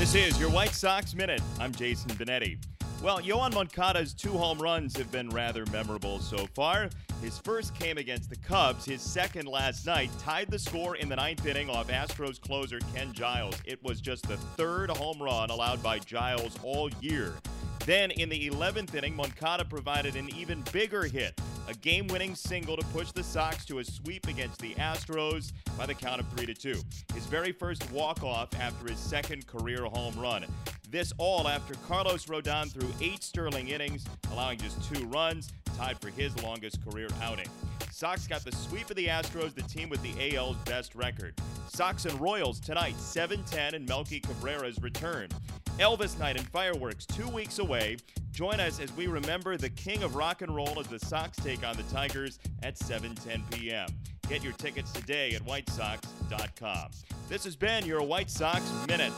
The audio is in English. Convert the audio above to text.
This is your White Sox Minute. I'm Jason Benetti. Well, Yoan Moncada's two home runs have been rather memorable so far. His first came against the Cubs. His second last night tied the score in the ninth inning off Astros closer Ken Giles. It was just the third home run allowed by Giles all year. Then in the 11th inning, Moncada provided an even bigger hit, a game-winning single to push the Sox to a sweep against the Astros by the count of 3 to 2. His very first walk-off after his second career home run. This all after Carlos Rodon threw 8 Sterling innings, allowing just 2 runs, tied for his longest career outing. Sox got the sweep of the Astros, the team with the AL's best record. Sox and Royals tonight, 7-10 and Melky Cabrera's return. Elvis Night and Fireworks, two weeks away. Join us as we remember the king of rock and roll as the Sox take on the Tigers at 7:10 p.m. Get your tickets today at whitesox.com. This has been your White Sox Minute.